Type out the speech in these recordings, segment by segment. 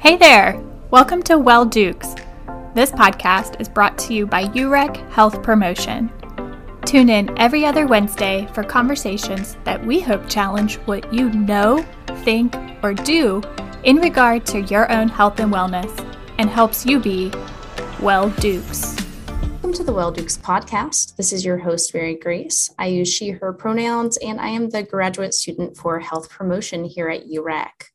Hey there! Welcome to Well Dukes. This podcast is brought to you by UREC Health Promotion. Tune in every other Wednesday for conversations that we hope challenge what you know, think, or do in regard to your own health and wellness and helps you be Well Dukes. Welcome to the Well Dukes podcast. This is your host, Mary Grace. I use she, her pronouns, and I am the graduate student for health promotion here at UREC.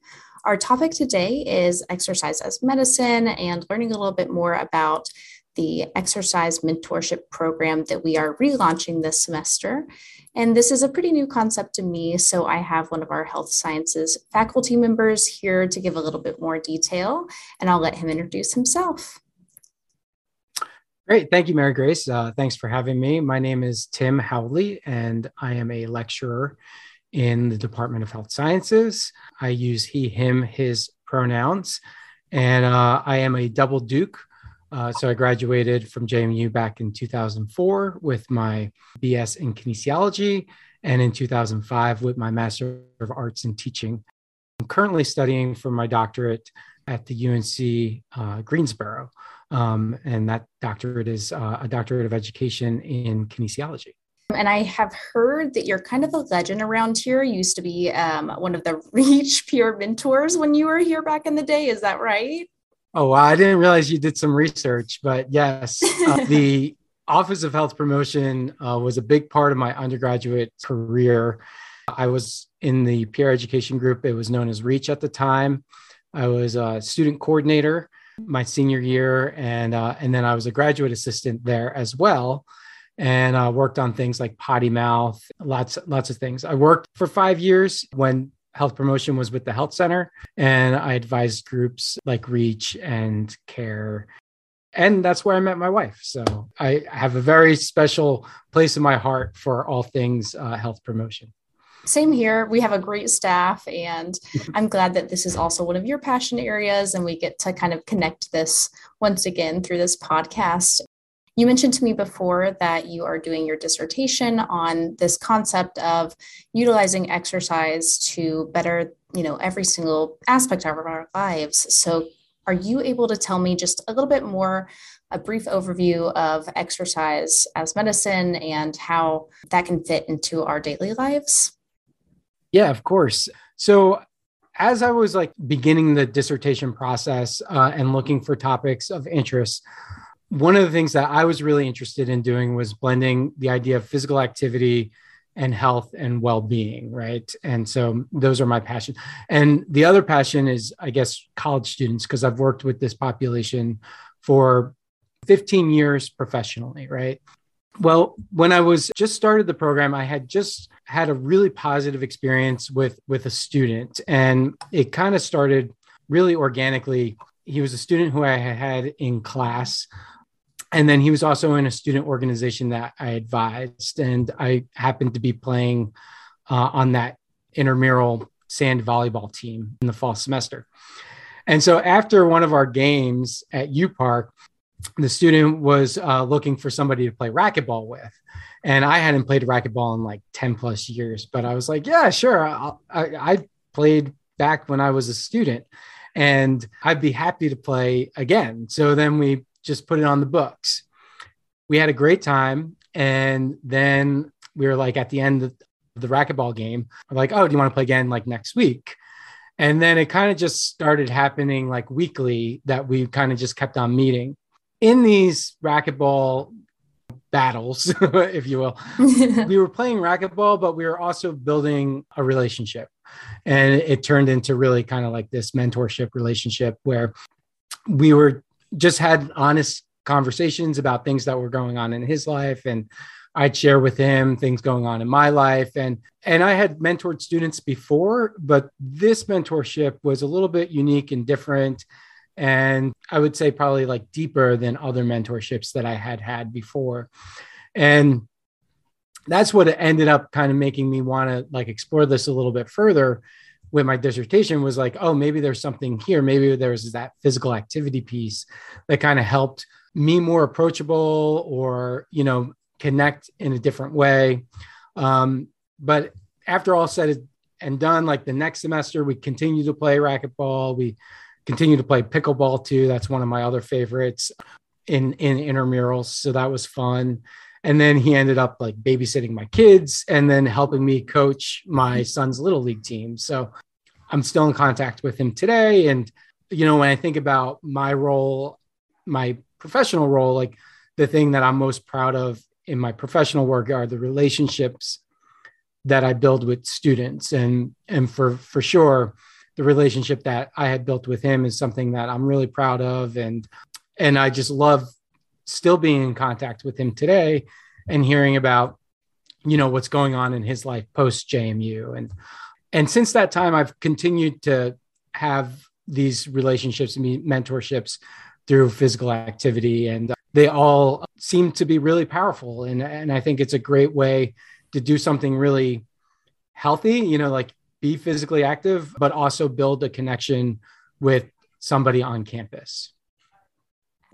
Our topic today is exercise as medicine and learning a little bit more about the exercise mentorship program that we are relaunching this semester. And this is a pretty new concept to me. So I have one of our health sciences faculty members here to give a little bit more detail, and I'll let him introduce himself. Great. Thank you, Mary Grace. Uh, thanks for having me. My name is Tim Howley, and I am a lecturer in the Department of Health Sciences. I use he, him, his pronouns, and uh, I am a double Duke. Uh, so I graduated from JMU back in 2004 with my BS in kinesiology, and in 2005 with my Master of Arts in Teaching. I'm currently studying for my doctorate at the UNC uh, Greensboro, um, and that doctorate is uh, a doctorate of education in kinesiology. And I have heard that you're kind of a legend around here. You used to be um, one of the Reach Peer mentors when you were here back in the day. Is that right? Oh, I didn't realize you did some research, but yes, uh, the Office of Health Promotion uh, was a big part of my undergraduate career. I was in the peer education group. It was known as REACH at the time. I was a student coordinator my senior year, and uh, and then I was a graduate assistant there as well and uh, worked on things like potty mouth, lots lots of things. I worked for five years when health promotion was with the health center, and I advised groups like Reach and Care. And that's where I met my wife. So I have a very special place in my heart for all things uh, health promotion. Same here. We have a great staff, and I'm glad that this is also one of your passion areas, and we get to kind of connect this once again through this podcast. You mentioned to me before that you are doing your dissertation on this concept of utilizing exercise to better, you know, every single aspect of our lives. So, are you able to tell me just a little bit more, a brief overview of exercise as medicine and how that can fit into our daily lives? Yeah, of course. So, as I was like beginning the dissertation process uh, and looking for topics of interest, one of the things that I was really interested in doing was blending the idea of physical activity and health and well-being right? And so those are my passion. And the other passion is i guess college students because i've worked with this population for 15 years professionally right? Well when i was just started the program i had just had a really positive experience with with a student and it kind of started really organically. He was a student who i had in class and then he was also in a student organization that I advised, and I happened to be playing uh, on that intramural sand volleyball team in the fall semester. And so after one of our games at U Park, the student was uh, looking for somebody to play racquetball with. And I hadn't played racquetball in like 10 plus years, but I was like, yeah, sure. I, I played back when I was a student and I'd be happy to play again. So then we just put it on the books. We had a great time. And then we were like at the end of the racquetball game, we're like, oh, do you want to play again like next week? And then it kind of just started happening like weekly that we kind of just kept on meeting. In these racquetball battles, if you will, we were playing racquetball, but we were also building a relationship. And it turned into really kind of like this mentorship relationship where we were just had honest conversations about things that were going on in his life and I'd share with him things going on in my life. And and I had mentored students before but this mentorship was a little bit unique and different and I would say probably like deeper than other mentorships that I had had before. And that's what ended up kind of making me want to like explore this a little bit further with my dissertation was like, oh, maybe there's something here. Maybe there's that physical activity piece that kind of helped me more approachable or, you know, connect in a different way. Um, but after all said and done, like the next semester, we continued to play racquetball. We continue to play pickleball too. That's one of my other favorites in in intramurals. So that was fun. And then he ended up like babysitting my kids and then helping me coach my son's little league team. So I'm still in contact with him today. And, you know, when I think about my role, my professional role, like the thing that I'm most proud of in my professional work are the relationships that I build with students. And and for for sure, the relationship that I had built with him is something that I'm really proud of. And and I just love still being in contact with him today and hearing about you know what's going on in his life post JMU and and since that time I've continued to have these relationships mentorships through physical activity. And uh, they all seem to be really powerful. And and I think it's a great way to do something really healthy you know like be physically active but also build a connection with somebody on campus.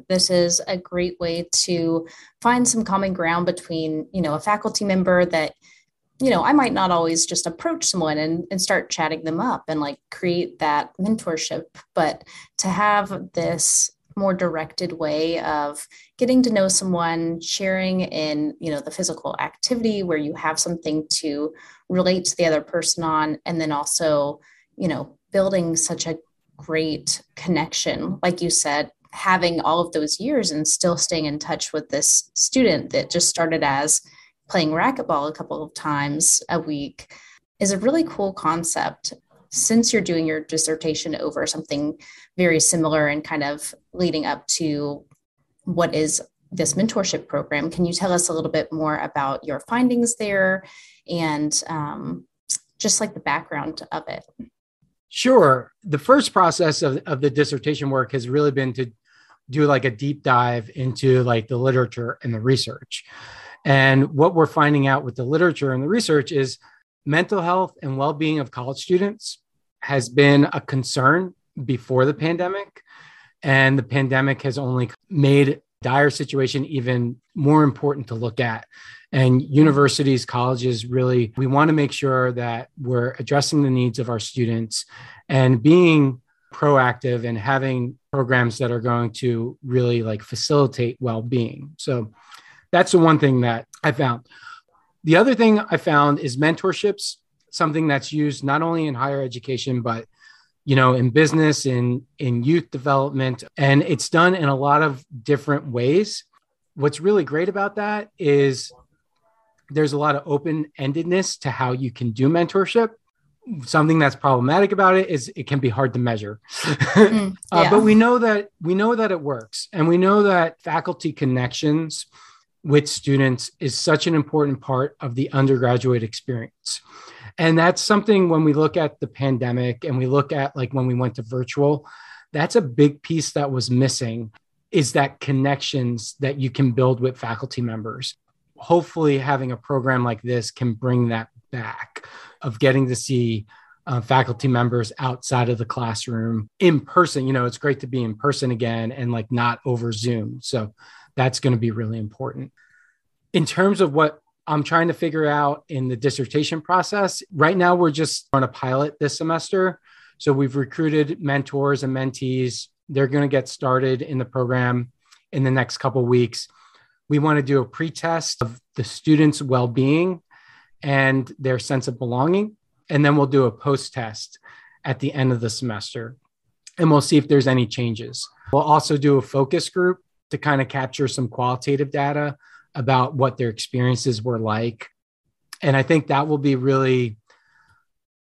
This is a great way to find some common ground between you know a faculty member that you know i might not always just approach someone and, and start chatting them up and like create that mentorship but to have this more directed way of getting to know someone sharing in you know the physical activity where you have something to relate to the other person on and then also you know building such a great connection like you said having all of those years and still staying in touch with this student that just started as playing racquetball a couple of times a week is a really cool concept since you're doing your dissertation over something very similar and kind of leading up to what is this mentorship program can you tell us a little bit more about your findings there and um, just like the background of it Sure. The first process of, of the dissertation work has really been to do like a deep dive into like the literature and the research. And what we're finding out with the literature and the research is mental health and well-being of college students has been a concern before the pandemic. And the pandemic has only made dire situation even more important to look at. And universities colleges really we want to make sure that we're addressing the needs of our students and being proactive and having programs that are going to really like facilitate well-being. So that's the one thing that i found. The other thing i found is mentorships something that's used not only in higher education but you know in business in in youth development and it's done in a lot of different ways. What's really great about that is there's a lot of open-endedness to how you can do mentorship. Something that's problematic about it is it can be hard to measure. Mm, uh, yeah. uh, but we know that we know that it works and we know that faculty connections with students is such an important part of the undergraduate experience. And that's something when we look at the pandemic and we look at like when we went to virtual that's a big piece that was missing is that connections that you can build with faculty members. Hopefully having a program like this can bring that back of getting to see uh, faculty members outside of the classroom in person. You know it's great to be in person again and like not over zoom. So that's going to be really important. In terms of what i'm trying to figure out in the dissertation process right now we're just on a pilot this semester. So we've recruited mentors and mentees. They're going to get started in the program in the next couple weeks. We want to do a pre-test of the students' well-being and their sense of belonging and then we'll do a post-test at the end of the semester and we'll see if there's any changes. We'll also do a focus group to kind of capture some qualitative data about what their experiences were like and i think that will be really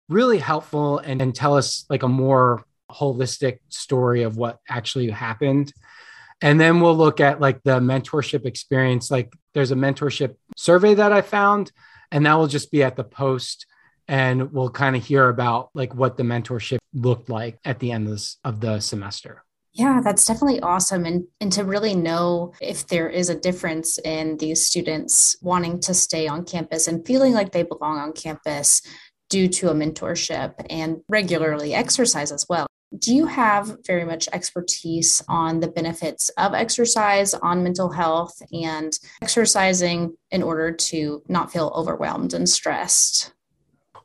really helpful and, and tell us like a more holistic story of what actually happened and then we'll look at like the mentorship experience. Like there's a mentorship survey that I found, and that will just be at the post. And we'll kind of hear about like what the mentorship looked like at the end of, of the semester. Yeah, that's definitely awesome. And, and to really know if there is a difference in these students wanting to stay on campus and feeling like they belong on campus due to a mentorship and regularly exercise as well do you have very much expertise on the benefits of exercise on mental health and exercising in order to not feel overwhelmed and stressed?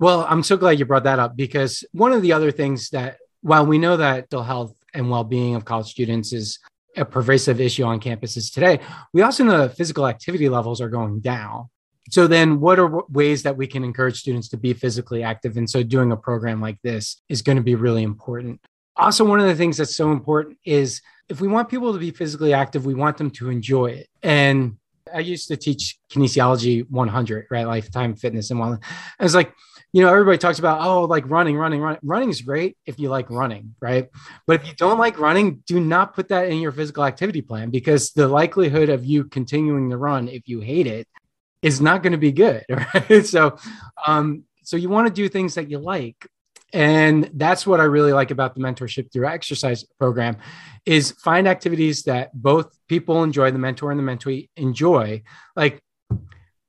Well, I'm so glad you brought that up because one of the other things that, while we know that mental health and well-being of college students is a pervasive issue on campuses today, we also know that physical activity levels are going down. So then what are ways that we can encourage students to be physically active? And so doing a program like this is going to be really important. Also, one of the things that's so important is if we want people to be physically active, we want them to enjoy it. And I used to teach kinesiology 100, right? Lifetime fitness and wellness. I was like, you know, everybody talks about, oh, like running, running, running. Running is great if you like running, right? But if you don't like running, do not put that in your physical activity plan because the likelihood of you continuing to run if you hate it is not going to be good, right? so, um, so you want to do things that you like and that's what i really like about the mentorship through exercise program is find activities that both people enjoy the mentor and the mentee enjoy like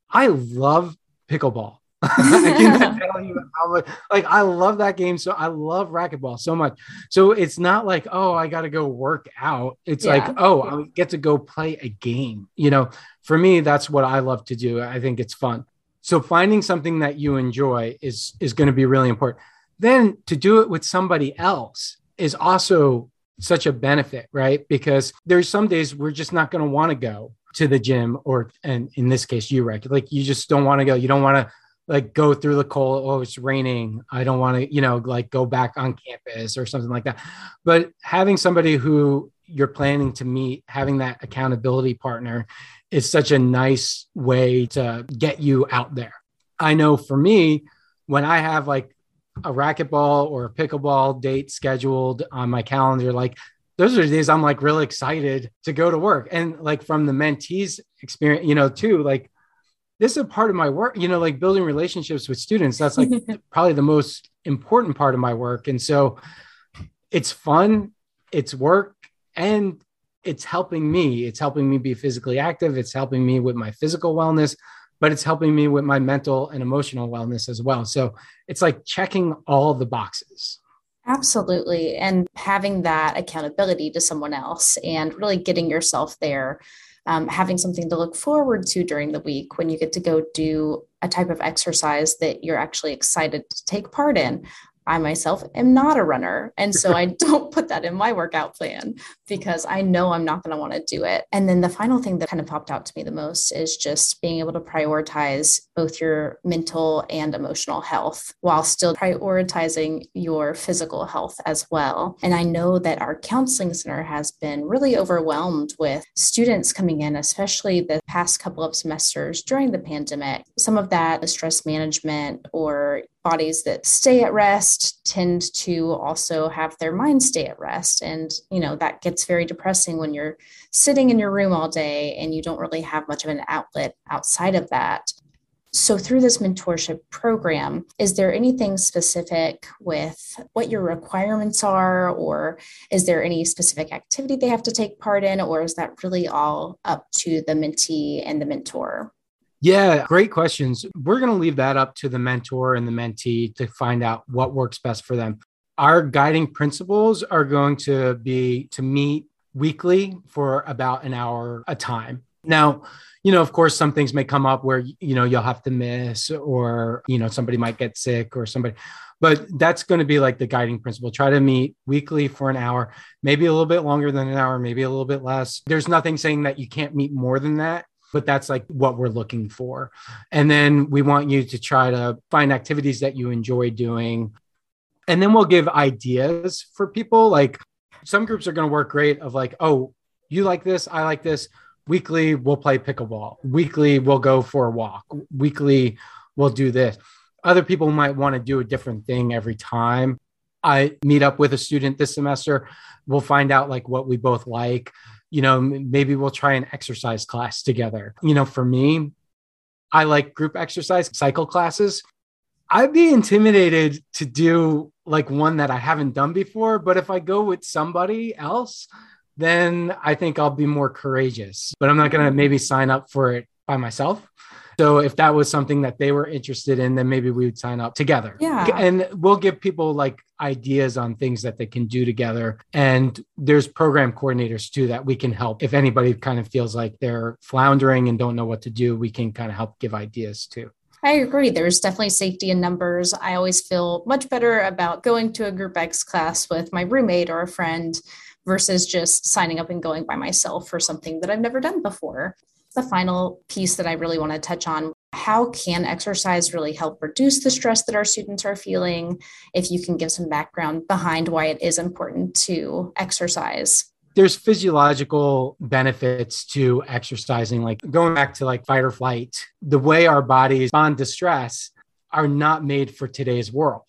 i love pickleball I can tell you how much like I love that game. So I love racquetball so much. So it's not like, oh, I gotta go work out. It's yeah. like, oh, I get to go play a game. You know, for me, that's what I love to do. I think it's fun. So finding something that you enjoy is is going to be really important. Then to do it with somebody else is also such a benefit, right? Because there's some days we're just not going to want to go to the gym or and in this case you right like you just don't want to go you don't want to like go through the cold oh it's raining. I don't want to you know like go back on campus or something like that. But having somebody who you're planning to meet having that accountability partner is such a nice way to get you out there. I know for me when i have like a racquetball or a pickleball date scheduled on my calendar, like those are days I'm like really excited to go to work. And like from the mentees experience, you know, too, like this is a part of my work, you know, like building relationships with students. That's like probably the most important part of my work. And so it's fun, it's work, and it's helping me. It's helping me be physically active. It's helping me with my physical wellness but it's helping me with my mental and emotional wellness as well. So it's like checking all the boxes. Absolutely. And having that accountability to someone else and really getting yourself there, um, having something to look forward to during the week when you get to go do a type of exercise that you're actually excited to take part in. I myself am not a runner. And so I don't put that in my workout plan because I know I'm not going to want to do it. And then the final thing that kind of popped out to me the most is just being able to prioritize both your mental and emotional health while still prioritizing your physical health as well. And I know that our counseling center has been really overwhelmed with students coming in, especially the past couple of semesters during the pandemic. Some of that is stress management or bodies that stay at rest tend to also have their mind stay at rest. And you know that gets very depressing when you're sitting in your room all day and you don't really have much of an outlet outside of that. So through this mentorship program is there anything specific with what your requirements are? Or is there any specific activity they have to take part in? Or is that really all up to the mentee and the mentor yeah, great questions. We're going to leave that up to the mentor and the mentee to find out what works best for them. Our guiding principles are going to be to meet weekly for about an hour a time. Now, you know, of course, some things may come up where, you know, you'll have to miss or, you know, somebody might get sick or somebody, but that's going to be like the guiding principle. Try to meet weekly for an hour, maybe a little bit longer than an hour, maybe a little bit less. There's nothing saying that you can't meet more than that but that's like what we're looking for. And then we want you to try to find activities that you enjoy doing. And then we'll give ideas for people. Like some groups are going to work great of like, oh, you like this, I like this. Weekly, we'll play pickleball. Weekly, we'll go for a walk. Weekly, we'll do this. Other people might want to do a different thing every time. I meet up with a student this semester. We'll find out like what we both like you know, maybe we'll try an exercise class together. You know, for me, I like group exercise cycle classes. I'd be intimidated to do like one that I haven't done before, but if I go with somebody else, then I think I'll be more courageous. But I'm not going to maybe sign up for it by myself. So if that was something that they were interested in, then maybe we would sign up together. Yeah. And we'll give people like ideas on things that they can do together. And there's program coordinators too that we can help. If anybody kind of feels like they're floundering and don't know what to do, we can kind of help give ideas too. I agree. There's definitely safety in numbers. I always feel much better about going to a Group X class with my roommate or a friend versus just signing up and going by myself for something that I've never done before. The final piece that I really want to touch on. How can exercise really help reduce the stress that our students are feeling? If you can give some background behind why it is important to exercise. There's physiological benefits to exercising like going back to like fight or flight the way our bodies bond to stress are not made for today's world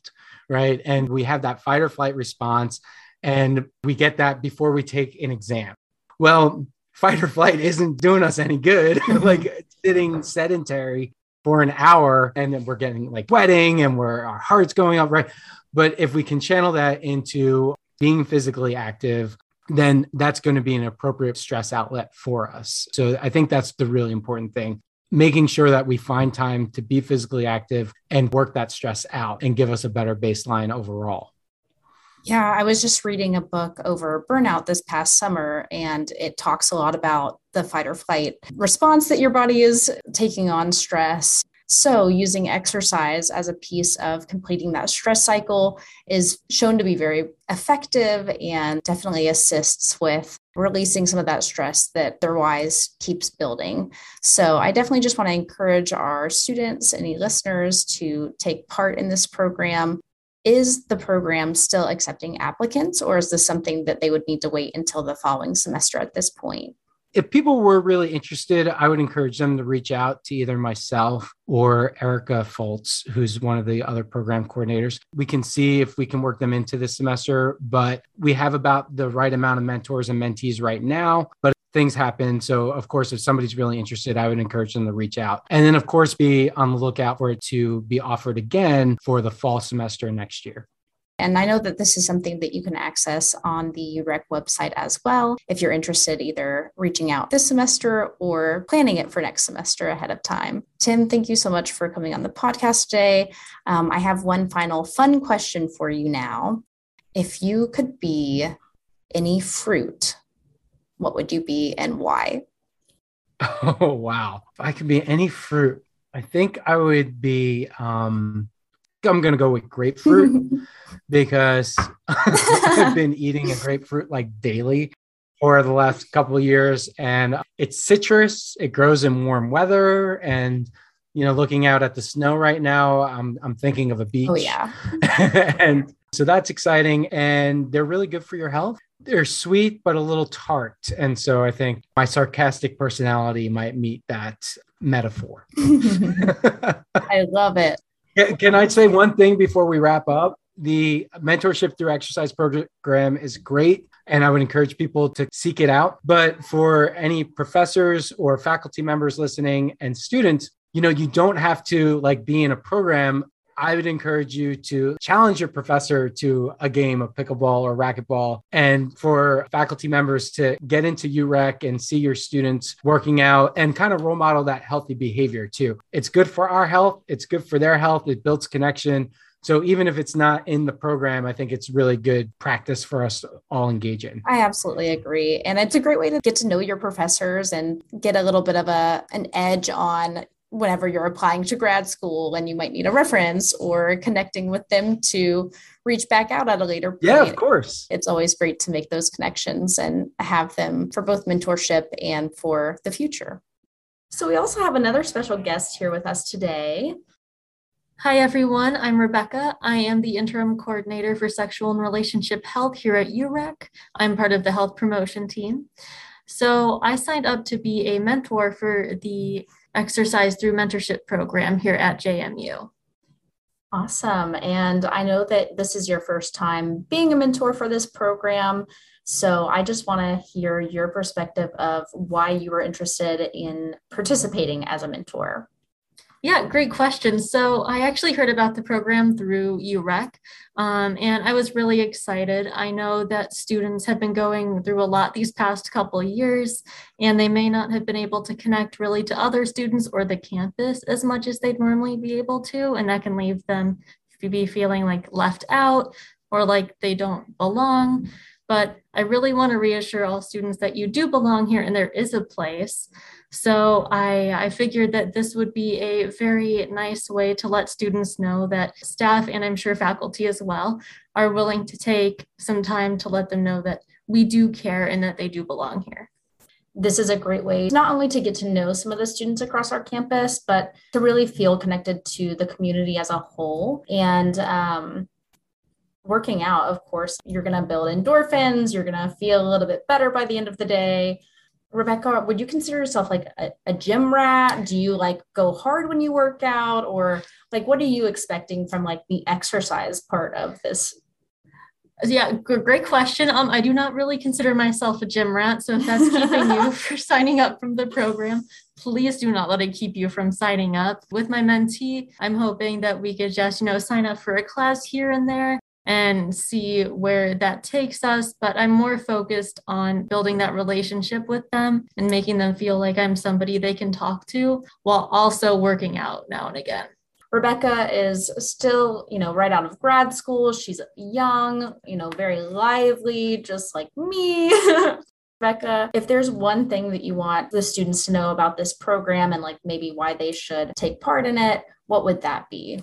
right? And we have that fight or flight response and we get that before we take an exam. Well fight or flight isn't doing us any good like sitting sedentary for an hour and then we're getting like sweating and we're our heart's going up right but if we can channel that into being physically active then that's going to be an appropriate stress outlet for us. So I think that's the really important thing. Making sure that we find time to be physically active and work that stress out and give us a better baseline overall. Yeah, I was just reading a book over burnout this past summer, and it talks a lot about the fight or flight response that your body is taking on stress so, using exercise as a piece of completing that stress cycle is shown to be very effective and definitely assists with releasing some of that stress that otherwise keeps building. So, I definitely just want to encourage our students, any listeners, to take part in this program. Is the program still accepting applicants, or is this something that they would need to wait until the following semester at this point? if people were really interested, I would encourage them to reach out to either myself or Erica Foltz, who's one of the other program coordinators. We can see if we can work them into this semester, but we have about the right amount of mentors and mentees right now. But things happen. So, of course, if somebody's really interested, I would encourage them to reach out. And then, of course, be on the lookout for it to be offered again for the fall semester next year. And I know that this is something that you can access on the UREC website as well if you're interested either reaching out this semester or planning it for next semester ahead of time. Tim, thank you so much for coming on the podcast today. Um, I have one final fun question for you now. If you could be any fruit, what would you be and why? Oh, wow. If I could be any fruit, I think I would be, um, I'm going to go with grapefruit. because I've been eating a grapefruit like daily for the last couple of years and it's citrus it grows in warm weather and you know looking out at the snow right now i'm, I'm thinking of a beach oh yeah and so that's exciting and they're really good for your health they're sweet but a little tart and so i think my sarcastic personality might meet that metaphor i love it can i say one thing before we wrap up the mentorship through exercise program is great and I would encourage people to seek it out. But for any professors or faculty members listening and students, you know, you don't have to like be in a program. I would encourage you to challenge your professor to a game of pickleball or racquetball. And for faculty members to get into UREC and see your students working out and kind of role model that healthy behavior too. It's good for our health, it's good for their health, it builds connection. So even if it's not in the program, I think it's really good practice for us all engage in. I absolutely agree. And it's a great way to get to know your professors and get a little bit of a an edge on whenever you're applying to grad school and you might need a reference or connecting with them to reach back out at a later point. Yeah, of course. It's always great to make those connections and have them for both mentorship and for the future. So, we also have another special guest here with us today. Hi, everyone. I'm Rebecca. I am the interim coordinator for sexual and relationship health here at UREC. I'm part of the health promotion team. So I signed up to be a mentor for the exercise through mentorship program here at JMU. Awesome. And I know that this is your first time being a mentor for this program. So I just want to hear your perspective of why you were interested in participating as a mentor. Yeah, great question. So I actually heard about the program through UREC, um, and I was really excited. I know that students have been going through a lot these past couple of years, and they may not have been able to connect really to other students or the campus as much as they'd normally be able to, and that can leave them be feeling like left out or like they don't belong. But I really want to reassure all students that you do belong here and there is a place. So I, I figured that this would be a very nice way to let students know that staff and I'm sure faculty as well are willing to take some time to let them know that we do care and that they do belong here this is a great way not only to get to know some of the students across our campus, but to really feel connected to the community as a whole. And um, working out, of course, you're going to build endorphins, you're going to feel a little bit better by the end of the day. Rebecca, would you consider yourself like a, a, gym rat? Do you like go hard when you work out or like what are you expecting from like the exercise part of this yeah, great question. Um, I do not really consider myself a gym rat. So if that's keeping you for signing up from the program, please do not let it keep you from signing up. With my mentee, I'm hoping that we could just, you know, sign up for a class here and there and see where that takes us. But I'm more focused on building that relationship with them and making them feel like I'm somebody they can talk to while also working out now and again. Rebecca is still, you know, right out of grad school. She's young, you know, very lively, just like me. Rebecca, if there's one thing that you want the students to know about this program and like maybe why they should take part in it, what would that be?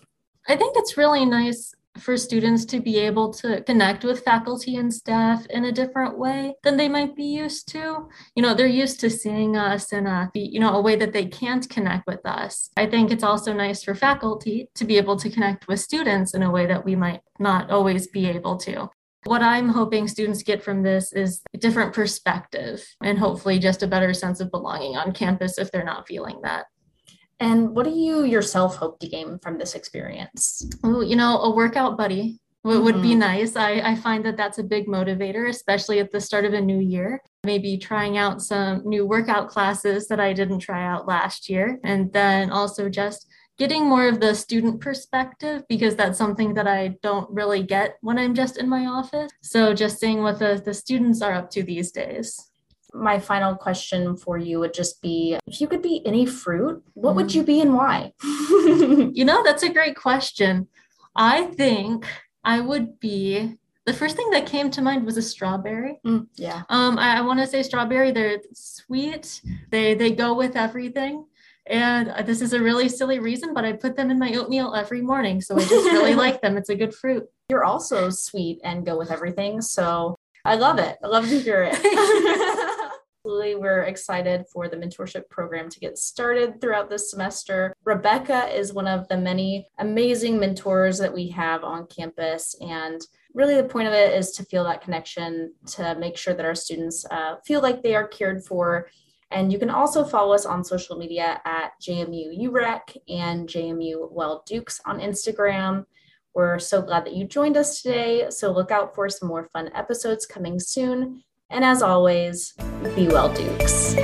I think it's really nice for students to be able to connect with faculty and staff in a different way than they might be used to. You know, they're used to seeing us in a, you know, a way that they can't connect with us. I think it's also nice for faculty to be able to connect with students in a way that we might not always be able to. What I'm hoping students get from this is a different perspective and hopefully just a better sense of belonging on campus if they're not feeling that. And what do you yourself hope to gain from this experience? Oh, you know, a workout buddy would, mm-hmm. would be mm-hmm. nice. I, I find that that's a big motivator, especially at the start of a new year. Maybe trying out some new workout classes that I didn't try out last year. And then also just getting more of the student perspective because that's something that I don't really get when I'm just in my office. So just seeing what the, the students are up to these days my final question for you would just be if you could be any fruit, what would you be and why? you know, that's a great question. I think I would be the first thing that came to mind was a strawberry. Mm, yeah. Um, I, I want to say strawberry. They're sweet. They they go with everything. And this is a really silly reason, but I put them in my oatmeal every morning. So I just really like them. It's a good fruit. You're also sweet and go with everything. So I love it. I love to hear it. We're excited for the mentorship program to get started throughout this semester. Rebecca is one of the many amazing mentors that we have on campus. And really, the point of it is to feel that connection, to make sure that our students uh, feel like they are cared for. And you can also follow us on social media at JMU UREC and JMU Well Dukes on Instagram. We're so glad that you joined us today. So look out for some more fun episodes coming soon. And as always, be well, Dukes.